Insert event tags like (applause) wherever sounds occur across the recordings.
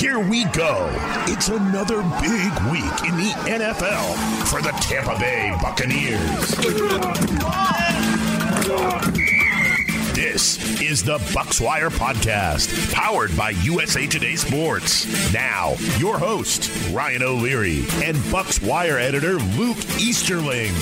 Here we go. It's another big week in the NFL for the Tampa Bay Buccaneers. This is the Bucswire Podcast, powered by USA Today Sports. Now, your host, Ryan O'Leary, and Bucswire editor, Luke Easterling.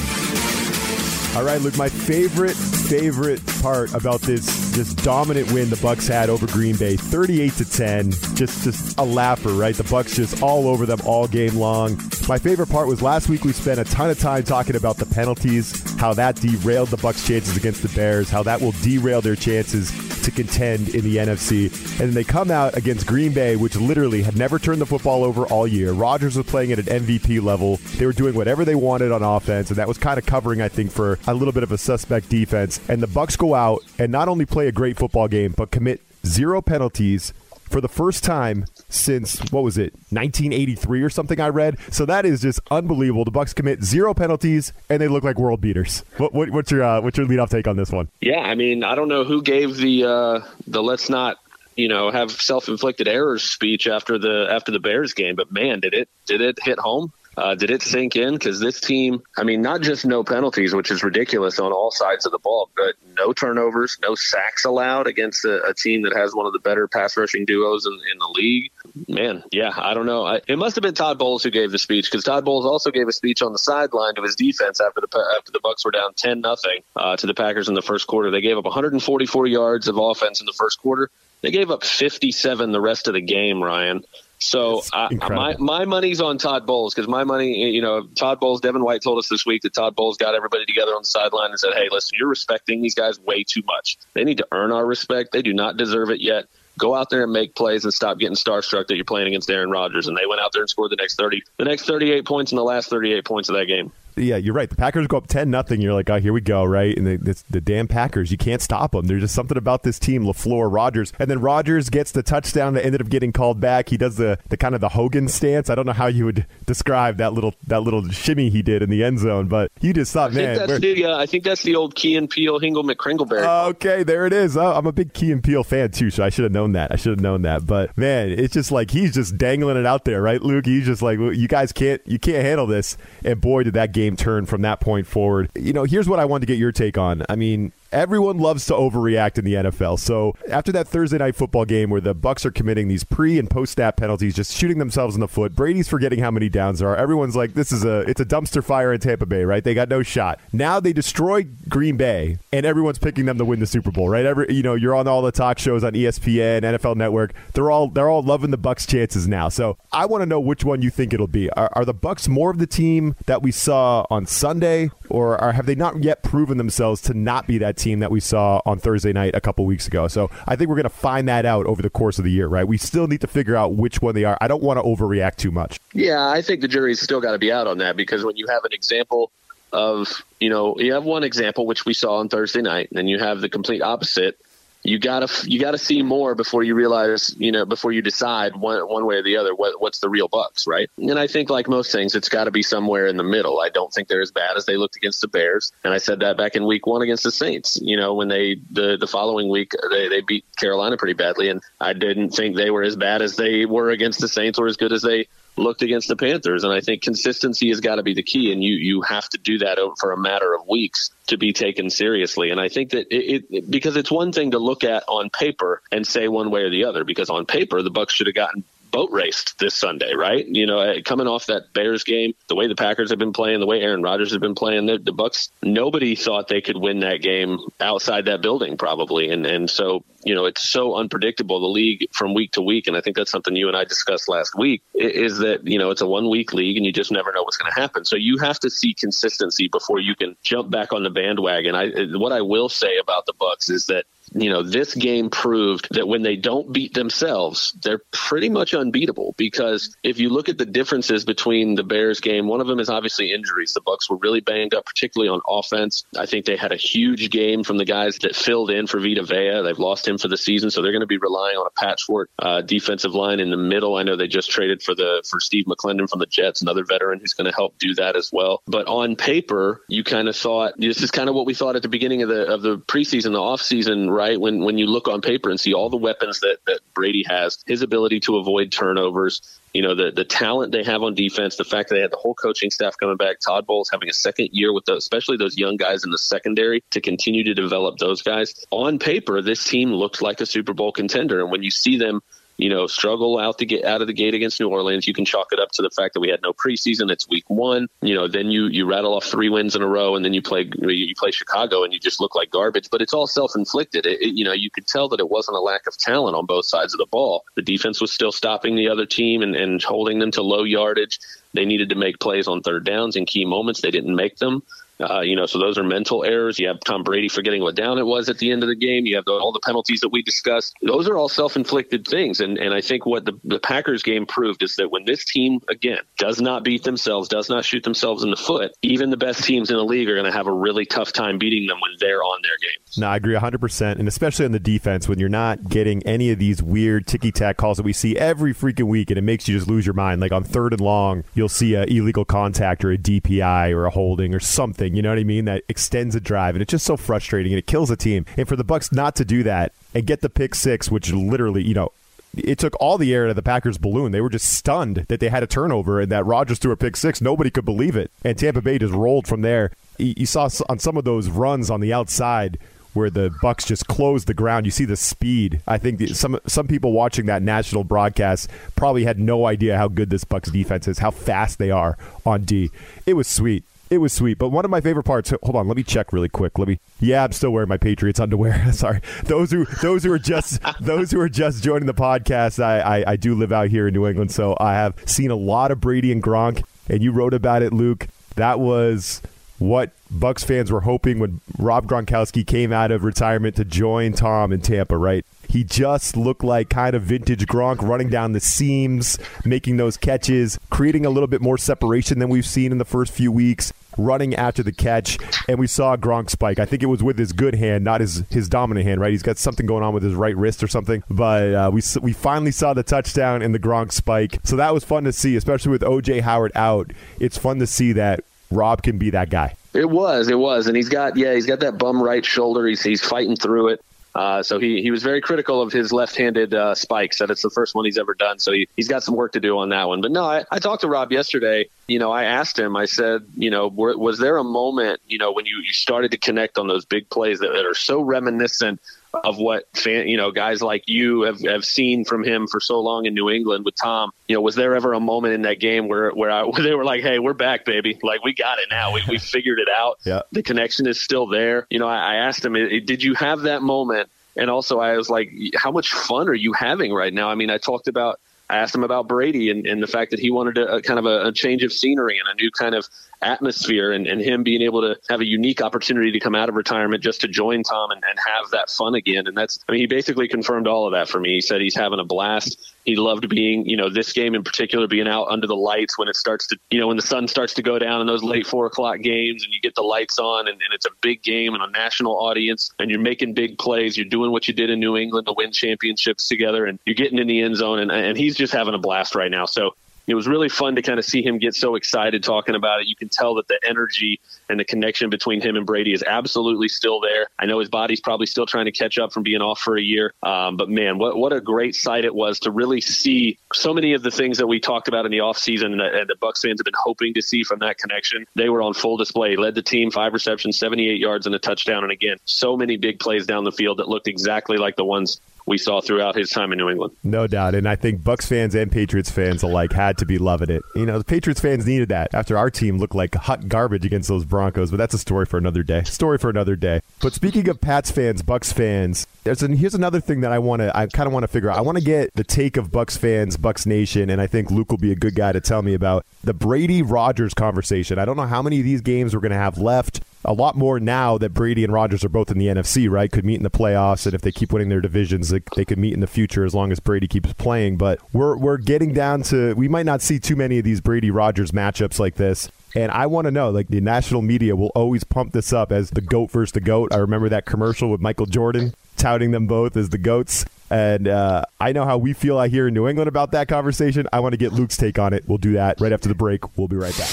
All right, Luke, my favorite, favorite part about this this dominant win the Bucks had over Green Bay, 38 to 10. Just just a laugher, right? The Bucks just all over them all game long. My favorite part was last week we spent a ton of time talking about the penalties, how that derailed the Bucks' chances against the Bears, how that will derail their chances to contend in the NFC. And then they come out against Green Bay, which literally had never turned the football over all year. Rodgers was playing at an MVP level. They were doing whatever they wanted on offense, and that was kind of covering, I think, for a little bit of a suspect defense. And the Bucks go out and not only play a great football game, but commit zero penalties for the first time since what was it 1983 or something i read? So that is just unbelievable. The bucks commit zero penalties and they look like world beaters. What, what, what's your uh, what's your lead off take on this one? Yeah i mean i don't know who gave the uh, the let's not you know have self-inflicted errors speech after the after the bears game but man did it did it hit home? Uh, did it sink in? Because this team, I mean, not just no penalties, which is ridiculous on all sides of the ball, but no turnovers, no sacks allowed against a, a team that has one of the better pass rushing duos in, in the league. Man, yeah, I don't know. I, it must have been Todd Bowles who gave the speech because Todd Bowles also gave a speech on the sideline to his defense after the after the Bucs were down ten nothing uh, to the Packers in the first quarter. They gave up 144 yards of offense in the first quarter. They gave up 57 the rest of the game, Ryan. So I, my my money's on Todd Bowles because my money, you know, Todd Bowles, Devin White told us this week that Todd Bowles got everybody together on the sideline and said, "Hey, listen, you're respecting these guys way too much. They need to earn our respect. They do not deserve it yet. Go out there and make plays and stop getting starstruck that you're playing against Aaron Rodgers." And they went out there and scored the next thirty, the next 38 points in the last 38 points of that game yeah, you're right. The Packers go up ten nothing. You're like, oh, here we go, right? And the, the damn Packers, you can't stop them. There's just something about this team, Lafleur, Rodgers, and then Rodgers gets the touchdown that ended up getting called back. He does the the kind of the Hogan stance. I don't know how you would describe that little that little shimmy he did in the end zone, but you just thought, I man, think that's the, uh, I think that's the old Key and Peele Hingle McCringleberry. Okay, there it is. Oh, I'm a big Key and Peele fan too, so I should have known that. I should have known that. But man, it's just like he's just dangling it out there, right, Luke? He's just like, you guys can't you can't handle this, and boy, did that game turn from that point point forward. You know, here's what I wanted to get your take on. I mean, everyone loves to overreact in the NFL. So after that Thursday night football game where the Bucks are committing these pre and post snap penalties, just shooting themselves in the foot, Brady's forgetting how many downs there are. Everyone's like, "This is a it's a dumpster fire in Tampa Bay, right? They got no shot." Now they destroy Green Bay, and everyone's picking them to win the Super Bowl, right? Every you know, you're on all the talk shows on ESPN, NFL Network. They're all they're all loving the Bucks' chances now. So I want to know which one you think it'll be. Are, are the Bucks more of the team that we saw on Sunday, or are, have they not yet proven themselves to not be that team that we saw? on Thursday night a couple weeks ago. So I think we're going to find that out over the course of the year, right? We still need to figure out which one they are. I don't want to overreact too much. Yeah, I think the jury's still got to be out on that because when you have an example of, you know, you have one example, which we saw on Thursday night, and then you have the complete opposite you gotta you gotta see more before you realize you know before you decide one one way or the other what what's the real bucks right? And i think like most things it's got to be somewhere in the middle. I don't think they're as bad as they looked against the bears. And i said that back in week one against the saints you know when they the the following week they, they beat carolina pretty badly. And i didn't think they were as bad as they were against the saints or as good as they looked against the Panthers. And I think consistency has got to be the key, and you you have to do that for a matter of weeks to be taken seriously. And I think that it, it because it's one thing to look at on paper and say one way or the other. Because on paper, the Bucks should have gotten boat raced this Sunday, right? You know, uh, coming off that Bears game, the way the Packers have been playing, the way Aaron Rodgers has been playing, the, the Bucs, nobody thought they could win that game outside that building, probably, and and so you know it's so unpredictable the league from week to week, and I think that's something you and I discussed last week is that you know it's a one week league and you just never know what's going to happen. So you have to see consistency before you can jump back on the bandwagon. I what I will say about the Bucks is that you know, this game proved that when they don't beat themselves, they're pretty much unbeatable. Because if you look at the differences between the Bears game, one of them is obviously injuries. The Bucks were really banged up, particularly on offense. I think they had a huge game from the guys that filled in for Vita Vea. They've lost him for the season, so they're going to be relying on a patchwork uh, defensive line in the middle. I know they just traded for the for Steve McLendon from the Jets, another veteran who's going to help do that as well. But on paper, you kind of thought this is kind of what we thought at the beginning of the of the preseason, the offseason, right? When when you look on paper and see all the weapons that that Brady has, his ability to avoid turnovers, you know the the talent they have on defense, the fact that they had the whole coaching staff coming back, Todd Bowles having a second year with the, especially those young guys in the secondary to continue to develop those guys. On paper, this team looked like a Super Bowl contender, and when you see them you know, struggle out to get out of the gate against New Orleans. You can chalk it up to the fact that we had no preseason. It's week one. You know, then you you rattle off three wins in a row, and then you play you play Chicago, and you just look like garbage. But it's all self inflicted. you know, you could tell that it wasn't a lack of talent on both sides of the ball. The defense was still stopping the other team and, and holding them to low yardage. They needed to make plays on third downs in key moments. They didn't make them. Uh, you know, so those are mental errors. You have Tom Brady forgetting what down it was at the end of the game. You have the, all the penalties that we discussed. Those are all self-inflicted things. And and I think what the, the Packers game proved is that when this team again does not beat themselves, does not shoot themselves in the foot, even the best teams in the league are going to have a really tough time beating them when they're on their game. No, I agree 100%. And especially on the defense, when you're not getting any of these weird ticky tack calls that we see every freaking week, and it makes you just lose your mind. Like on third and long, you'll see a illegal contact or a DPI or a holding or something. You know what I mean? That extends a drive, and it's just so frustrating, and it kills a team. And for the Bucks not to do that and get the pick six, which literally, you know, it took all the air out of the Packers' balloon. They were just stunned that they had a turnover and that Rodgers threw a pick six. Nobody could believe it. And Tampa Bay just rolled from there. You saw on some of those runs on the outside where the Bucks just closed the ground. You see the speed. I think some some people watching that national broadcast probably had no idea how good this Bucks defense is, how fast they are on D. It was sweet. It was sweet, but one of my favorite parts. Hold on, let me check really quick. Let me. Yeah, I'm still wearing my Patriots underwear. (laughs) Sorry, those who those who are just those who are just joining the podcast. I, I I do live out here in New England, so I have seen a lot of Brady and Gronk, and you wrote about it, Luke. That was what Bucks fans were hoping when Rob Gronkowski came out of retirement to join Tom in Tampa, right? He just looked like kind of vintage Gronk running down the seams, making those catches, creating a little bit more separation than we've seen in the first few weeks, running after the catch. And we saw Gronk spike. I think it was with his good hand, not his, his dominant hand, right? He's got something going on with his right wrist or something. But uh, we, we finally saw the touchdown and the Gronk spike. So that was fun to see, especially with O.J. Howard out. It's fun to see that Rob can be that guy. It was, it was, and he's got yeah, he's got that bum right shoulder. He's he's fighting through it. Uh, so he, he was very critical of his left-handed uh, spike. Said it's the first one he's ever done. So he, he's got some work to do on that one. But no, I, I talked to Rob yesterday. You know, I asked him. I said, you know, were, was there a moment, you know, when you, you started to connect on those big plays that, that are so reminiscent of what fan, you know guys like you have, have seen from him for so long in New England with Tom. You know, was there ever a moment in that game where where, I, (laughs) where they were like, "Hey, we're back, baby! Like we got it now. We, we figured it out. yeah. The connection is still there." You know, I, I asked him, "Did you have that moment?" And also, I was like, "How much fun are you having right now?" I mean, I talked about I asked him about Brady and, and the fact that he wanted a, a kind of a, a, change of scenery and a new kind of atmosphere and, and him being able to have a unique opportunity to come out of retirement just to join Tom and, and have that fun again. And that's, I mean, he basically confirmed all of that for me. He said he's having a blast. He loved being, you know, this game in particular, being out under the lights when it starts to, you know, when the sun starts to go down in those late four o'clock games and you get the lights on and, and it's a big game and a national audience and you're making big plays. You're doing what you did in New England to win championships together and you're getting in the end zone and, and he's just having a blast right now. So it was really fun to kind of see him get so excited talking about it. You can tell that the energy and the connection between him and Brady is absolutely still there. I know his body's probably still trying to catch up from being off for a year. Um, but man, what, what a great sight it was to really see so many of the things that we talked about in the offseason and that the Bucks fans have been hoping to see from that connection. They were on full display. Led the team five receptions, 78 yards and a touchdown. And again, so many big plays down the field that looked exactly like the ones we saw throughout his time in New England. No doubt, and I think Bucks fans and Patriots fans alike had to be loving it. You know, the Patriots fans needed that after our team looked like hot garbage against those Broncos. But that's a story for another day. Story for another day. But speaking of Pats fans, Bucks fans, there's an, here's another thing that I want to I kind of want to figure out. I want to get the take of Bucks fans, Bucks Nation, and I think Luke will be a good guy to tell me about the Brady Rodgers conversation. I don't know how many of these games we're going to have left. A lot more now that Brady and Rodgers are both in the NFC, right? Could meet in the playoffs, and if they keep winning their divisions, they, they could meet in the future as long as Brady keeps playing. But we're we're getting down to we might not see too many of these Brady Rodgers matchups like this. And I want to know, like the national media will always pump this up as the goat versus the goat. I remember that commercial with Michael Jordan touting them both as the goats. And uh, I know how we feel out here in New England about that conversation. I want to get Luke's take on it. We'll do that right after the break. We'll be right back.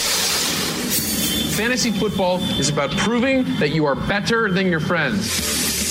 Fantasy football is about proving that you are better than your friends.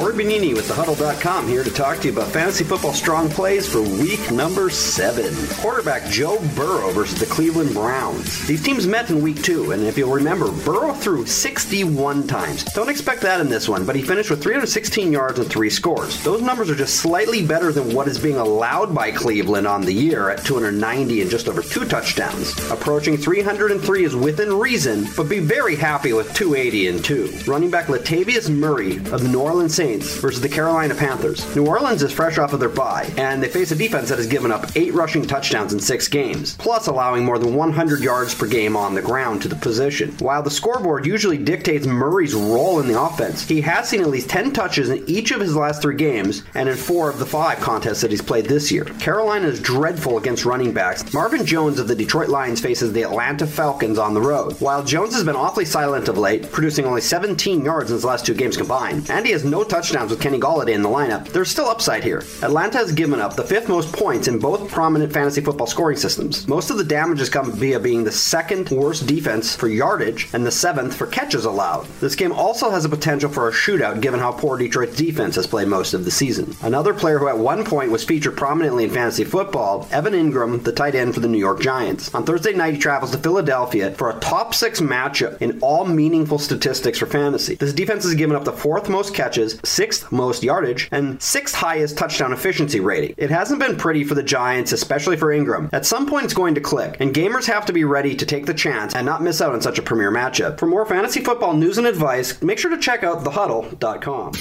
Corey Bonini with thehuddle.com here to talk to you about fantasy football strong plays for week number seven. Quarterback Joe Burrow versus the Cleveland Browns. These teams met in week two, and if you'll remember, Burrow threw 61 times. Don't expect that in this one, but he finished with 316 yards and three scores. Those numbers are just slightly better than what is being allowed by Cleveland on the year at 290 and just over two touchdowns. Approaching 303 is within reason, but be very happy with 280 and two. Running back Latavius Murray of the New Orleans Saints versus the Carolina Panthers. New Orleans is fresh off of their bye, and they face a defense that has given up eight rushing touchdowns in six games, plus allowing more than 100 yards per game on the ground to the position. While the scoreboard usually dictates Murray's role in the offense, he has seen at least 10 touches in each of his last three games and in four of the five contests that he's played this year. Carolina is dreadful against running backs. Marvin Jones of the Detroit Lions faces the Atlanta Falcons on the road. While Jones has been awfully silent of late, producing only 17 yards in his last two games combined, and he has no touchdowns with Kenny Golladay in the lineup, there's still upside here. Atlanta has given up the fifth most points in both prominent fantasy football scoring systems. Most of the damage has come via being the second worst defense for yardage and the seventh for catches allowed. This game also has a potential for a shootout given how poor Detroit's defense has played most of the season. Another player who at one point was featured prominently in fantasy football, Evan Engram, the tight end for the New York Giants. On Thursday night, he travels to Philadelphia for a top six matchup in all meaningful statistics for fantasy. This defense has given up the fourth most catches, sixth most yardage, and sixth highest touchdown efficiency rating. It hasn't been pretty for the Giants, especially for Engram. At some point, it's going to click, and gamers have to be ready to take the chance and not miss out on such a premier matchup. For more fantasy football news and advice, make sure to check out thehuddle.com.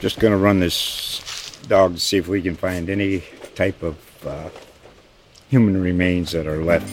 Just going to run this dog to see if we can find any type of uh, human remains that are left.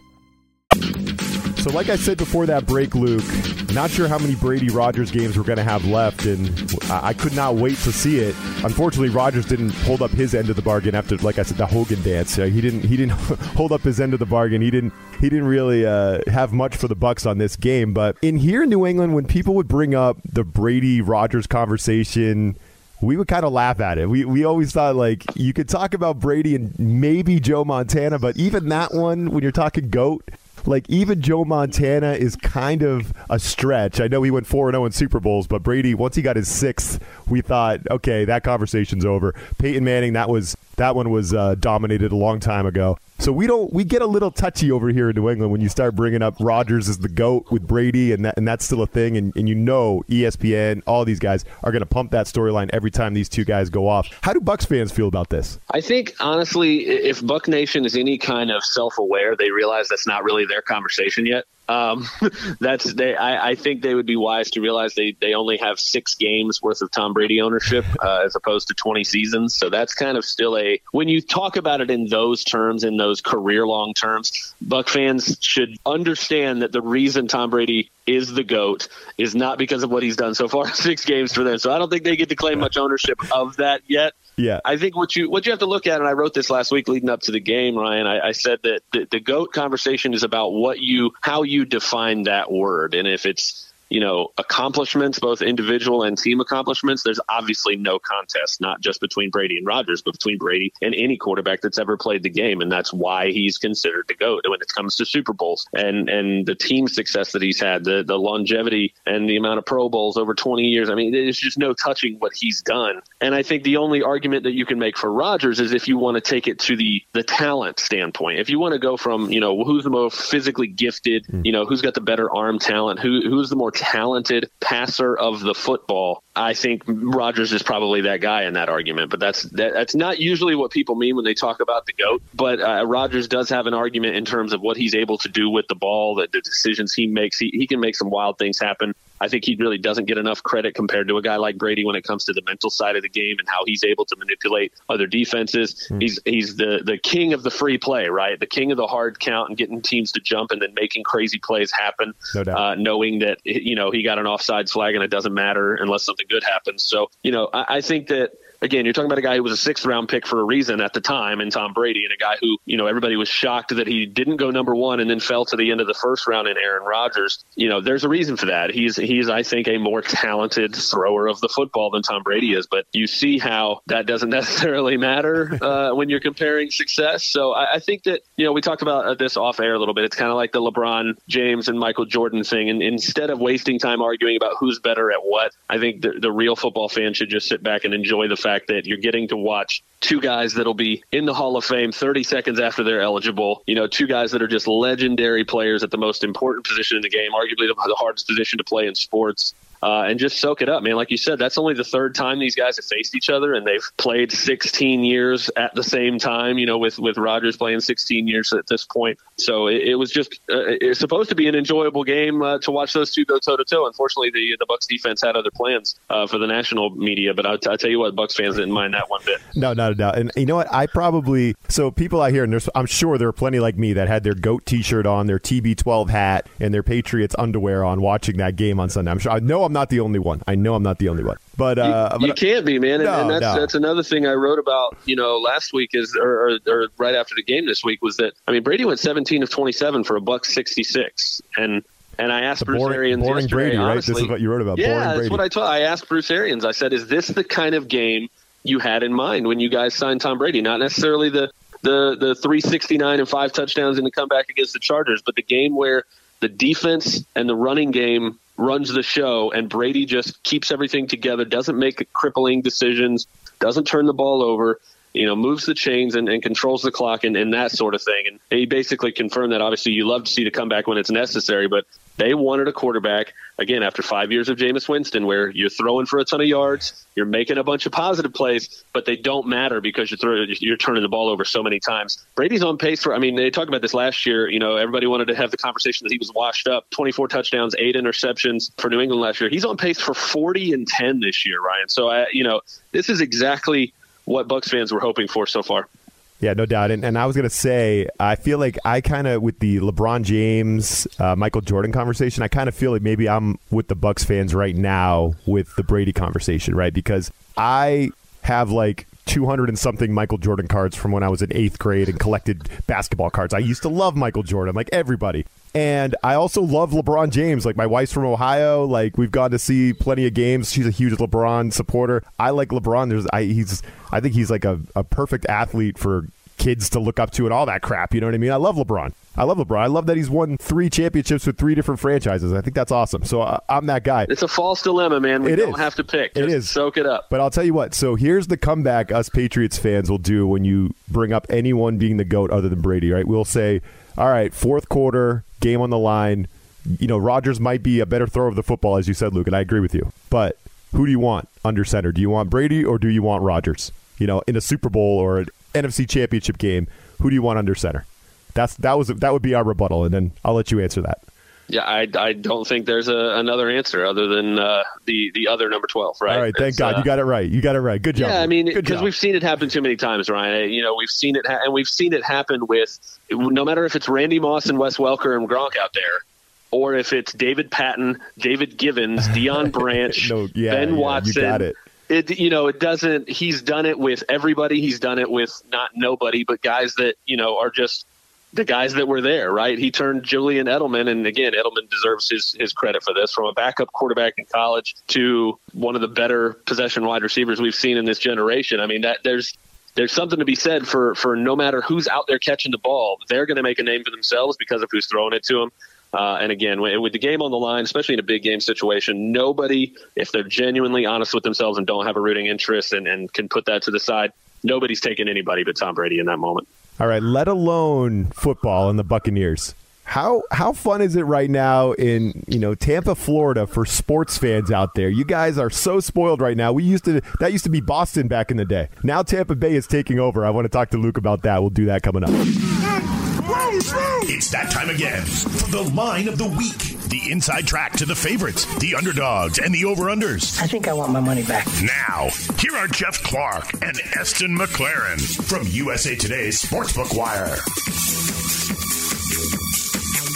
So, like I said before that break, Luke, not sure how many Brady Rodgers games we're going to have left, and I could not wait to see it. Unfortunately, Rodgers didn't hold up his end of the bargain after, like I said, the Hogan dance. Uh, he didn't. He didn't (laughs) hold up his end of the bargain. He didn't. He didn't really uh, have much for the Bucks on this game. But in here in New England, when people would bring up the Brady Rodgers conversation we would kind of laugh at it. We we always thought like you could talk about Brady and maybe Joe Montana, but even that one when you're talking goat, like even Joe Montana is kind of a stretch. I know he went 4 0 in Super Bowls, but Brady once he got his 6th, we thought, okay, that conversation's over. Peyton Manning that was that one was uh, dominated a long time ago. So we don't we get a little touchy over here in New England when you start bringing up Rodgers as the goat with Brady and that and that's still a thing and, and you know ESPN all these guys are going to pump that storyline every time these two guys go off. How do Bucks fans feel about this? I think honestly, if Buck Nation is any kind of self-aware, they realize that's not really their conversation yet. Um, (laughs) that's they. I, I think they would be wise to realize they they only have six games worth of Tom Brady ownership (laughs) uh, as opposed to twenty seasons. So that's kind of still a when you talk about it in those terms, in those career long terms, Buck fans should understand that the reason Tom Brady is the goat is not because of what he's done so far (laughs) six games for them. So I don't think they get to claim much ownership of that yet. Yeah. I think what you what you have to look at, and I wrote this last week leading up to the game, Ryan. I, I said that the, the goat conversation is about what you how you define that word, and if it's you know, accomplishments, both individual and team accomplishments, there's obviously no contest, not just between Brady and Rodgers, but between Brady and any quarterback that's ever played the game. And that's why he's considered the GOAT when it comes to Super Bowls and, and the team success that he's had, the, the longevity and the amount of Pro Bowls over 20 years. I mean, there's just no touching what he's done. And I think the only argument that you can make for Rodgers is if you want to take it to the, the talent standpoint. If you want to go from, you know, who's the most physically gifted, mm. you know, who's got the better arm talent, who, who's the more talented passer of the football, I think Rodgers is probably that guy in that argument. But that's that, that's not usually what people mean when they talk about the goat. But uh, Rodgers does have an argument in terms of what he's able to do with the ball, the, the decisions he makes. He, he can make some wild things happen. I think he really doesn't get enough credit compared to a guy like Brady when it comes to the mental side of the game and how he's able to manipulate other defenses. Mm. He's he's the the king of the free play, right? The king of the hard count and getting teams to jump and then making crazy plays happen. No doubt. Uh, knowing that you know he got an offside flag and it doesn't matter unless something good happens. So you know I, I think that again, you're talking about a guy who was a sixth round pick for a reason at the time, and Tom Brady, and a guy who, you know, everybody was shocked that he didn't go number one and then fell to the end of the first round in Aaron Rodgers. You know, there's a reason for that. He's he's I think a more talented thrower of the football than Tom Brady is, but you see how that doesn't (laughs) necessarily matter uh, when you're comparing success. So I, I, think that you know we talked about uh, this off air a little bit. It's kind of like the LeBron James and Michael Jordan thing, and instead of wasting time arguing about who's better at what, I think the, the real football fan should just sit back and enjoy the fact fact that you're getting to watch two guys that'll be in the Hall of Fame 30 seconds after they're eligible. You know, two guys that are just legendary players at the most important position in the game, arguably the, the hardest position to play in sports uh, and just soak it up, man. Like you said, that's only the third time these guys have faced each other, and they've played 16 years at the same time. You know, with with Rodgers playing 16 years at this point, so it, it was just uh, it's supposed to be an enjoyable game uh, to watch those two go toe to toe. Unfortunately, the the Bucs defense had other plans uh, for the national media, but I'll, tell you what, Bucks fans didn't mind that one bit. No, not a doubt. And you know what? I probably so people out here, and I'm sure there are plenty like me that had their goat T-shirt on, their TB12 hat, and their Patriots underwear on, watching that game on Sunday. I'm sure. I know I'm not the only one. I know I'm not the only one. But uh, you, you can't be, man. And, no, and that's no. that's another thing I wrote about. You know, last week is or, or, or, right after the game this week was that I mean Brady went 17 of 27 for a buck 66, and and I asked the Bruce boring, Arians boring Brady, honestly, right? This is what you wrote about. Yeah, that's what I told. I asked Bruce Arians. I said, "Is this the kind of game you had in mind when you guys signed Tom Brady? Not necessarily the the the 369 and five touchdowns in the comeback against the Chargers, but the game where the defense and the running game runs the show, and Brady just keeps everything together, doesn't make crippling decisions, doesn't turn the ball over, you know, moves the chains and, and controls the clock and, and that sort of thing. And he basically confirmed that obviously you love to see the comeback when it's necessary, but they wanted a quarterback, again, after five years of Jameis Winston, where you're throwing for a ton of yards, you're making a bunch of positive plays, but they don't matter because you're, throwing, you're turning the ball over so many times. Brady's on pace for, I mean, they talked about this last year. You know, everybody wanted to have the conversation that he was washed up 24 touchdowns, eight interceptions for New England last year. He's on pace for 40 and 10 this year, Ryan. So, I, you know, this is exactly what Bucks fans were hoping for so far. Yeah, no doubt. And, and I was going to say, I feel like I kind of, with the LeBron James, uh, Michael Jordan conversation, I kind of feel like maybe I'm with the Bucks fans right now with the Brady conversation, right? Because I have like 200 and something Michael Jordan cards from when I was in eighth grade and collected basketball cards. I used to love Michael Jordan, like everybody. And I also love LeBron James. Like my wife's from Ohio. Like we've gone to see plenty of games. She's a huge LeBron supporter. I like LeBron. There's I he's I think he's like a, a perfect athlete for kids to look up to and all that crap. You know what I mean? I love LeBron. I love LeBron. I love that he's won three championships with three different franchises. I think that's awesome. So uh, I'm that guy. It's a false dilemma, man. We it don't is. have to pick. Just it is. Soak it up. But I'll tell you what. So here's the comeback us Patriots fans will do when you bring up anyone being the GOAT other than Brady, right? We'll say, all right, fourth quarter, game on the line. You know, Rodgers might be a better thrower of the football, as you said, Luke, and I agree with you. But who do you want under center? Do you want Brady or do you want Rodgers? You know, in a Super Bowl or NFC Championship game, who do you want under center? That's that was that would be our rebuttal, and then I'll let you answer that. Yeah, I, I don't think there's a, another answer other than uh, the the other number twelve, right? All right, thank it's, God uh, you got it right. You got it right. Good job. Yeah, I mean, because we've seen it happen too many times, Ryan. You know, we've seen it, ha- and we've seen it happen with no matter if it's Randy Moss and Wes Welker and Gronk out there, or if it's David Patten, David Givens, (laughs) Deion Branch, no, yeah, Ben Watson. Yeah, it. It, you know, it doesn't. He's done it with everybody. He's done it with not nobody, but guys that you know are just the guys that were there, right? He turned Julian Edelman, and again, Edelman deserves his, his credit for this from a backup quarterback in college to one of the better possession wide receivers we've seen in this generation. I mean, that there's there's something to be said for for no matter who's out there catching the ball, they're going to make a name for themselves because of who's throwing it to them. Uh, and again, with the game on the line, especially in a big game situation, nobody, if they're genuinely honest with themselves and don't have a rooting interest and, and can put that to the side, nobody's taking anybody but Tom Brady in that moment. All right, let alone football and the Buccaneers. How how fun is it right now in you know Tampa, Florida for sports fans out there? You guys are so spoiled right now. We used to that used to be Boston back in the day. Now Tampa Bay is taking over. I want to talk to Luke about that. We'll do that coming up. It's that time again for the line of the week. The inside track to the favorites, the underdogs, and the over-unders. I think I want my money back. Now, here are Jeff Clark and Eston McLaren from USA Today's Sportsbook Wire.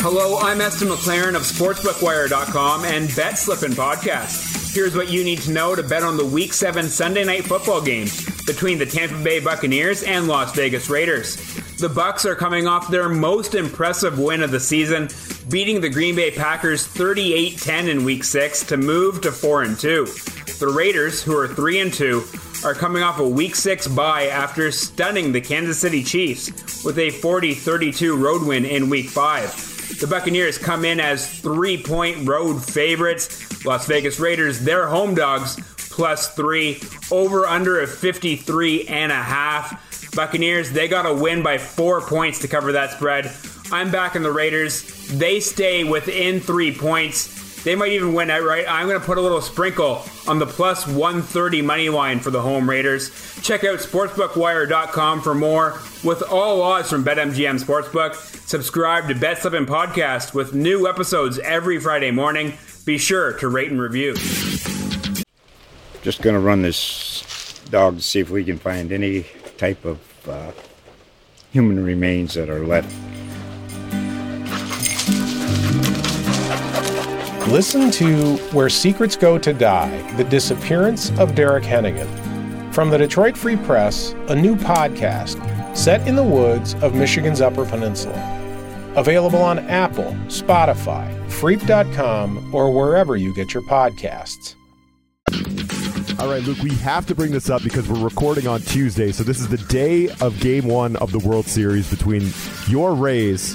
Hello, I'm Eston McLaren of SportsbookWire.com and Bet Slippin' Podcast. Here's what you need to know to bet on the Week 7 Sunday night football game between the Tampa Bay Buccaneers and Las Vegas Raiders. The Bucs are coming off their most impressive win of the season, beating the Green Bay Packers 38-10 in week 6 to move to 4 and 2. The Raiders, who are 3 and 2, are coming off a week 6 bye after stunning the Kansas City Chiefs with a 40-32 road win in week 5. The Buccaneers come in as 3-point road favorites. Las Vegas Raiders, their home dogs, plus 3 over under of 53 and a half. Buccaneers, they got a win by four points to cover that spread. I'm back in the Raiders. They stay within three points. They might even win outright. I'm going to put a little sprinkle on the plus 130 money line for the home Raiders. Check out sportsbookwire.com for more with all odds from BetMGM Sportsbook. Subscribe to Bet Slippin' Podcast with new episodes every Friday morning. Be sure to rate and review. Just going to run this dog to see if we can find any type of uh, human remains that are left. Listen to Where Secrets Go to Die The Disappearance of Derek Hennigan. From the Detroit Free Press, a new podcast set in the woods of Michigan's Upper Peninsula. Available on Apple, Spotify, Freep.com, or wherever you get your podcasts. All right, Luke, we have to bring this up because we're recording on Tuesday. So this is the day of game one of the World Series between your Rays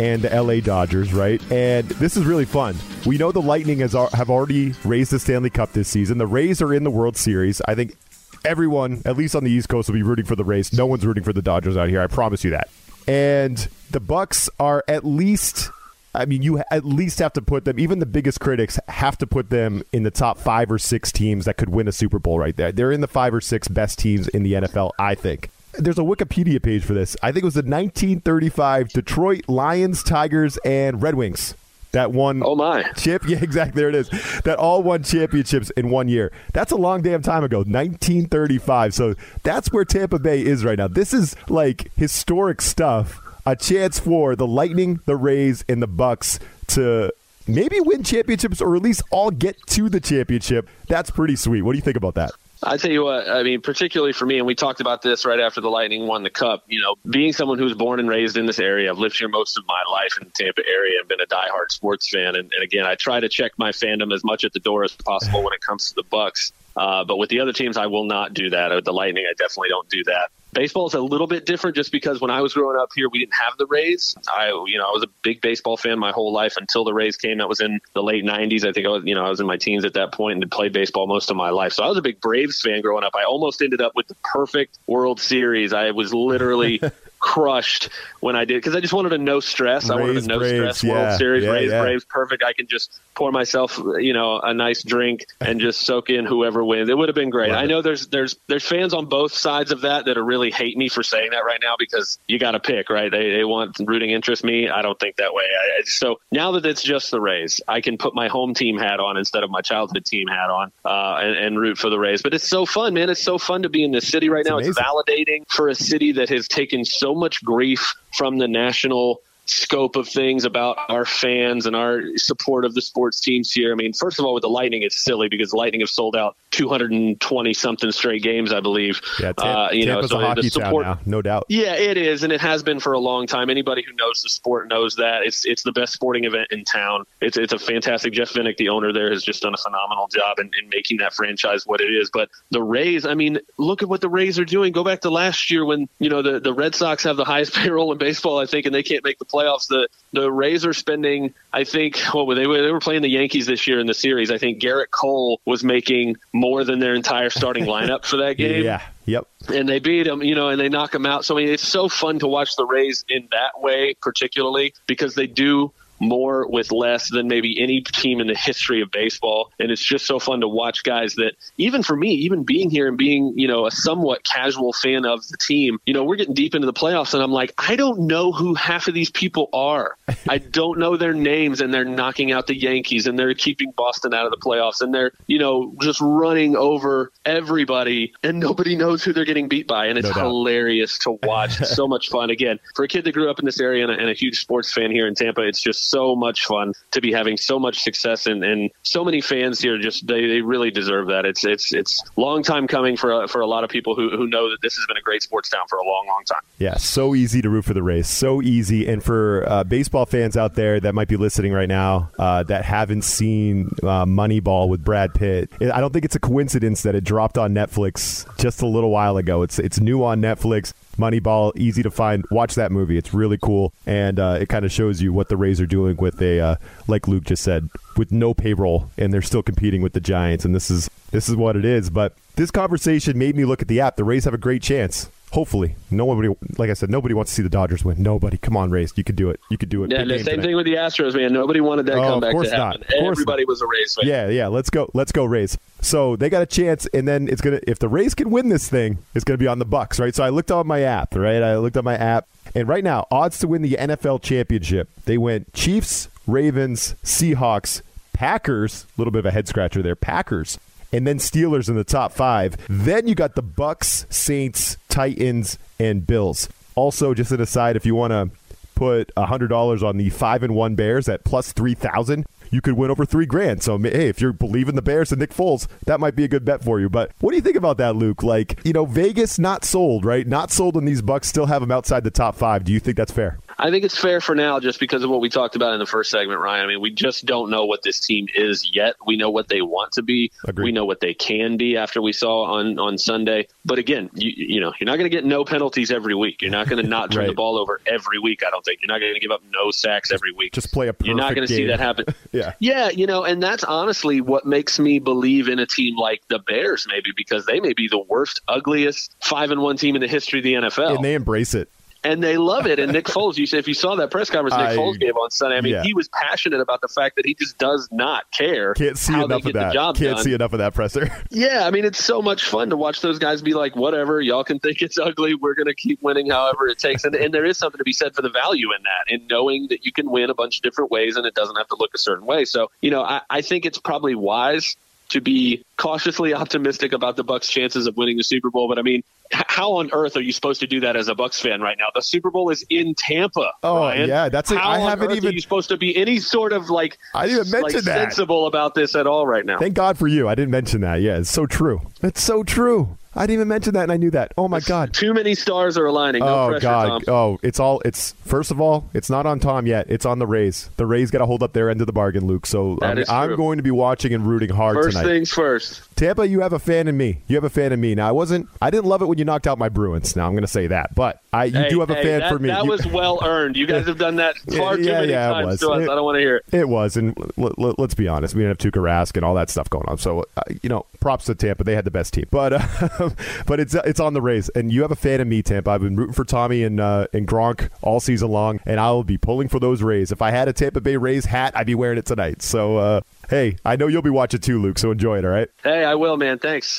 and the LA Dodgers, right? And this is really fun. We know the Lightning has have already raised the Stanley Cup this season. The Rays are in the World Series. I think everyone, at least on the East Coast, will be rooting for the Rays. No one's rooting for the Dodgers out here. I promise you that. And the Bucks are at least I mean, you at least have to put them, even the biggest critics have to put them in the top five or six teams that could win a Super Bowl right there. They're in the five or six best teams in the NFL, I think. There's a Wikipedia page for this. I think it was the 1935 Detroit Lions, Tigers, and Red Wings that won oh my chip (laughs) yeah exactly there it is that all won championships in one year that's a long damn time ago 1935 so that's where tampa bay is right now this is like historic stuff a chance for the Lightning, the Rays, and the Bucks to maybe win championships or at least all get to the championship. That's pretty sweet. What do you think about that? I tell you what, I mean, particularly for me, and we talked about this right after the Lightning won the Cup. You know, being someone who's born and raised in this area, I've lived here most of my life in the Tampa area, and been a diehard sports fan. And, and again, I try to check my fandom as much at the door as possible when it comes to the Bucks. Uh, but with the other teams, I will not do that. With the Lightning, I definitely don't do that. Baseball is a little bit different just because when I was growing up here, we didn't have the Rays. I, you know, I was a big baseball fan my whole life until the Rays came. That was in the late '90s. I think I was, you know, I was in my teens at that point and played baseball most of my life. So I was a big Braves fan growing up. I almost ended up with the perfect World Series. I was literally (laughs) crushed when I did because I just wanted a no stress. Rays, I wanted a no Braves, stress World Series. Yeah, Rays, yeah. Braves, perfect. I can just pour myself, you know, a nice drink and just soak in whoever wins. It would have been great. Love I know it. there's there's there's fans on both sides of that that are really hate me for saying that right now because you got to pick right. They they want rooting interest. Me, I don't think that way. I, so now that it's just the Rays, I can put my home team hat on instead of my childhood team hat on uh, and, and, root for the Rays. But it's so fun, man. It's so fun to be in this city right it's now. Amazing. It's validating for a city that has taken so much grief from the national scope of things about our fans and our support of the sports teams here. I mean, first of all, with the Lightning, it's silly because the Lightning have sold out 220 something straight games, I believe. Yeah, uh, you Tampa's know, a hockey the support, now, no doubt. yeah, it is, and it has been for a long time. Anybody who knows the sport knows that it's it's the best sporting event in town. It's it's a fantastic. Jeff Vinik, the owner there, has just done a phenomenal job in, in making that franchise what it is. But the Rays, I mean, look at what the Rays are doing. Go back to last year when you know the the Red Sox have the highest (laughs) payroll in baseball, I think, and they can't make the playoffs. The the Rays are spending, I think, what were they? They were playing the Yankees this year in the series. I think Gerrit Cole was making more than their entire starting lineup for that game Yeah. Yep. and they beat them, you know, and they knock them out. So I mean, it's so fun to watch the Rays in that way, particularly because they do more with less than maybe any team in the history of baseball. And it's just so fun to watch guys that, even for me, even being here and being, you know, a somewhat casual fan of the team, you know, we're getting deep into the playoffs and I'm like, I don't know who half of these people are. I (laughs) don't know their names and they're knocking out the Yankees and they're keeping Boston out of the playoffs and they're, you know, just running over everybody and nobody knows who they're getting beat by. And it's No hilarious to watch. It's so (laughs) much fun. Again, for a kid that grew up in this area and a, and a huge sports fan here in Tampa, it's just so much fun to be having so much success and, and so many fans here. Just they, they really deserve that. It's it's it's long time coming for a, for a lot of people who, who know that this has been a great sports town for a long, long time. Yeah, so easy to root for the Rays. So easy. And for uh, baseball fans out there that might be listening right now uh, that haven't seen uh, Moneyball with Brad Pitt, I don't think it's a coincidence that it dropped on Netflix just a little while ago. It's it's new on Netflix. Moneyball, easy to find. Watch that movie; it's really cool, and uh, it kind of shows you what the Rays are doing with a, uh, like Luke just said, with no payroll, and they're still competing with the Giants. And this is this is what it is. But this conversation made me look at the app. The Rays have a great chance. Hopefully, nobody, like I said, nobody wants to see the Dodgers win. Nobody. Come on, Rays, you could do it. You could do it. Yeah, the same tonight. thing with the Astros, man. Nobody wanted that Oh, of comeback course to not. happen. Of course Everybody was a Rays fan. Yeah, yeah. Let's go. Let's go Rays. So they got a chance, and then it's gonna. If the Rays can win this thing, it's gonna be on the Bucks, right? So I looked on my app, right? I looked on my app, and right now, odds to win the NFL championship, they went Chiefs, Ravens, Seahawks, Packers. A little bit of a head scratcher there. Packers. And then Steelers in the top five. Then you got the Bucks, Saints, Titans, and Bills. Also, just an aside, if you want to put hundred dollars on the five and one Bears at plus three thousand, you could win over three grand. So hey, if you're believing the Bears and Nick Foles, that might be a good bet for you. But what do you think about that, Luke? Like, you know, Vegas not sold, right? Not sold, and these Bucks still have them outside the top five. Do you think that's fair? I think it's fair for now just because of what we talked about in the first segment, Ryan. I mean, we just don't know what this team is yet. We know what they want to be. Agreed. We know what they can be after we saw on, on Sunday. But again, you, you know, you're not going to get no penalties every week. You're not going to not turn Right. the ball over every week, I don't think. You're not going to give up no sacks every week. Just play a You're not going to see that happen. (laughs) Yeah. Yeah, you know, and that's honestly what makes me believe in a team like the Bears, maybe because they may be the worst, ugliest five and one team in the history of the NFL And they embrace it. And they love it. And Nick (laughs) Foles, you said if you saw that press conference Nick I- Foles gave on Sunday, I mean, yeah. he was passionate about the fact that he just does not care. Can't see how enough they of that. Job Can't done. see enough of that presser. (laughs) Yeah, I mean, it's so much fun to watch those guys be like, whatever, y'all can think it's ugly. We're going to keep winning however it takes. And, and there is something to be said for the value in that, in knowing that you can win a bunch of different ways and it doesn't have to look a certain way. So, you know, I, I think it's probably wise to be cautiously optimistic about the Bucks' chances of winning the Super Bowl. But I mean, h- how on earth are you supposed to do that as a Bucks fan right now? The Super Bowl is in Tampa. Oh, Ryan. yeah, that's it. How I haven't even- Are you supposed to be any sort of like? I didn't even mention like, that. sensible about this at all right now. Thank God for you. I didn't mention that. Yeah, it's so true. It's so true. I didn't even mention that, and I knew that. Oh my God. Too many stars are aligning. No oh pressure, God! Tom. Oh, it's all. It's first of all, it's not on Tom yet. It's on the Rays. The Rays got to hold up their end of the bargain, Luke. So I'm, I'm going to be watching and rooting hard First tonight. things first. Tampa, you have a fan in me. You have a fan in me. Now, I wasn't. I didn't love it when you knocked out my Bruins. Now I'm going to say that, but I you Hey, do have a fan that, for me. That You- was well earned. You guys have done that (laughs) far too Yeah, many yeah, times to us. It- I don't want to hear it. It was, and l- l- let's be honest, we didn't have Tuukka Rask and all that stuff going on. So, uh, you know, props to Tampa; they had the best team. But, uh, (laughs) but it's it's on the Rays, and you have a fan of me, Tampa. I've been rooting for Tommy and uh, and Gronk all season long, and I will be pulling for those Rays. If I had a Tampa Bay Rays hat, I'd be wearing it tonight. So, uh, hey, I know you'll be watching too, Luke. So enjoy it. All right. Hey, I will, man. Thanks.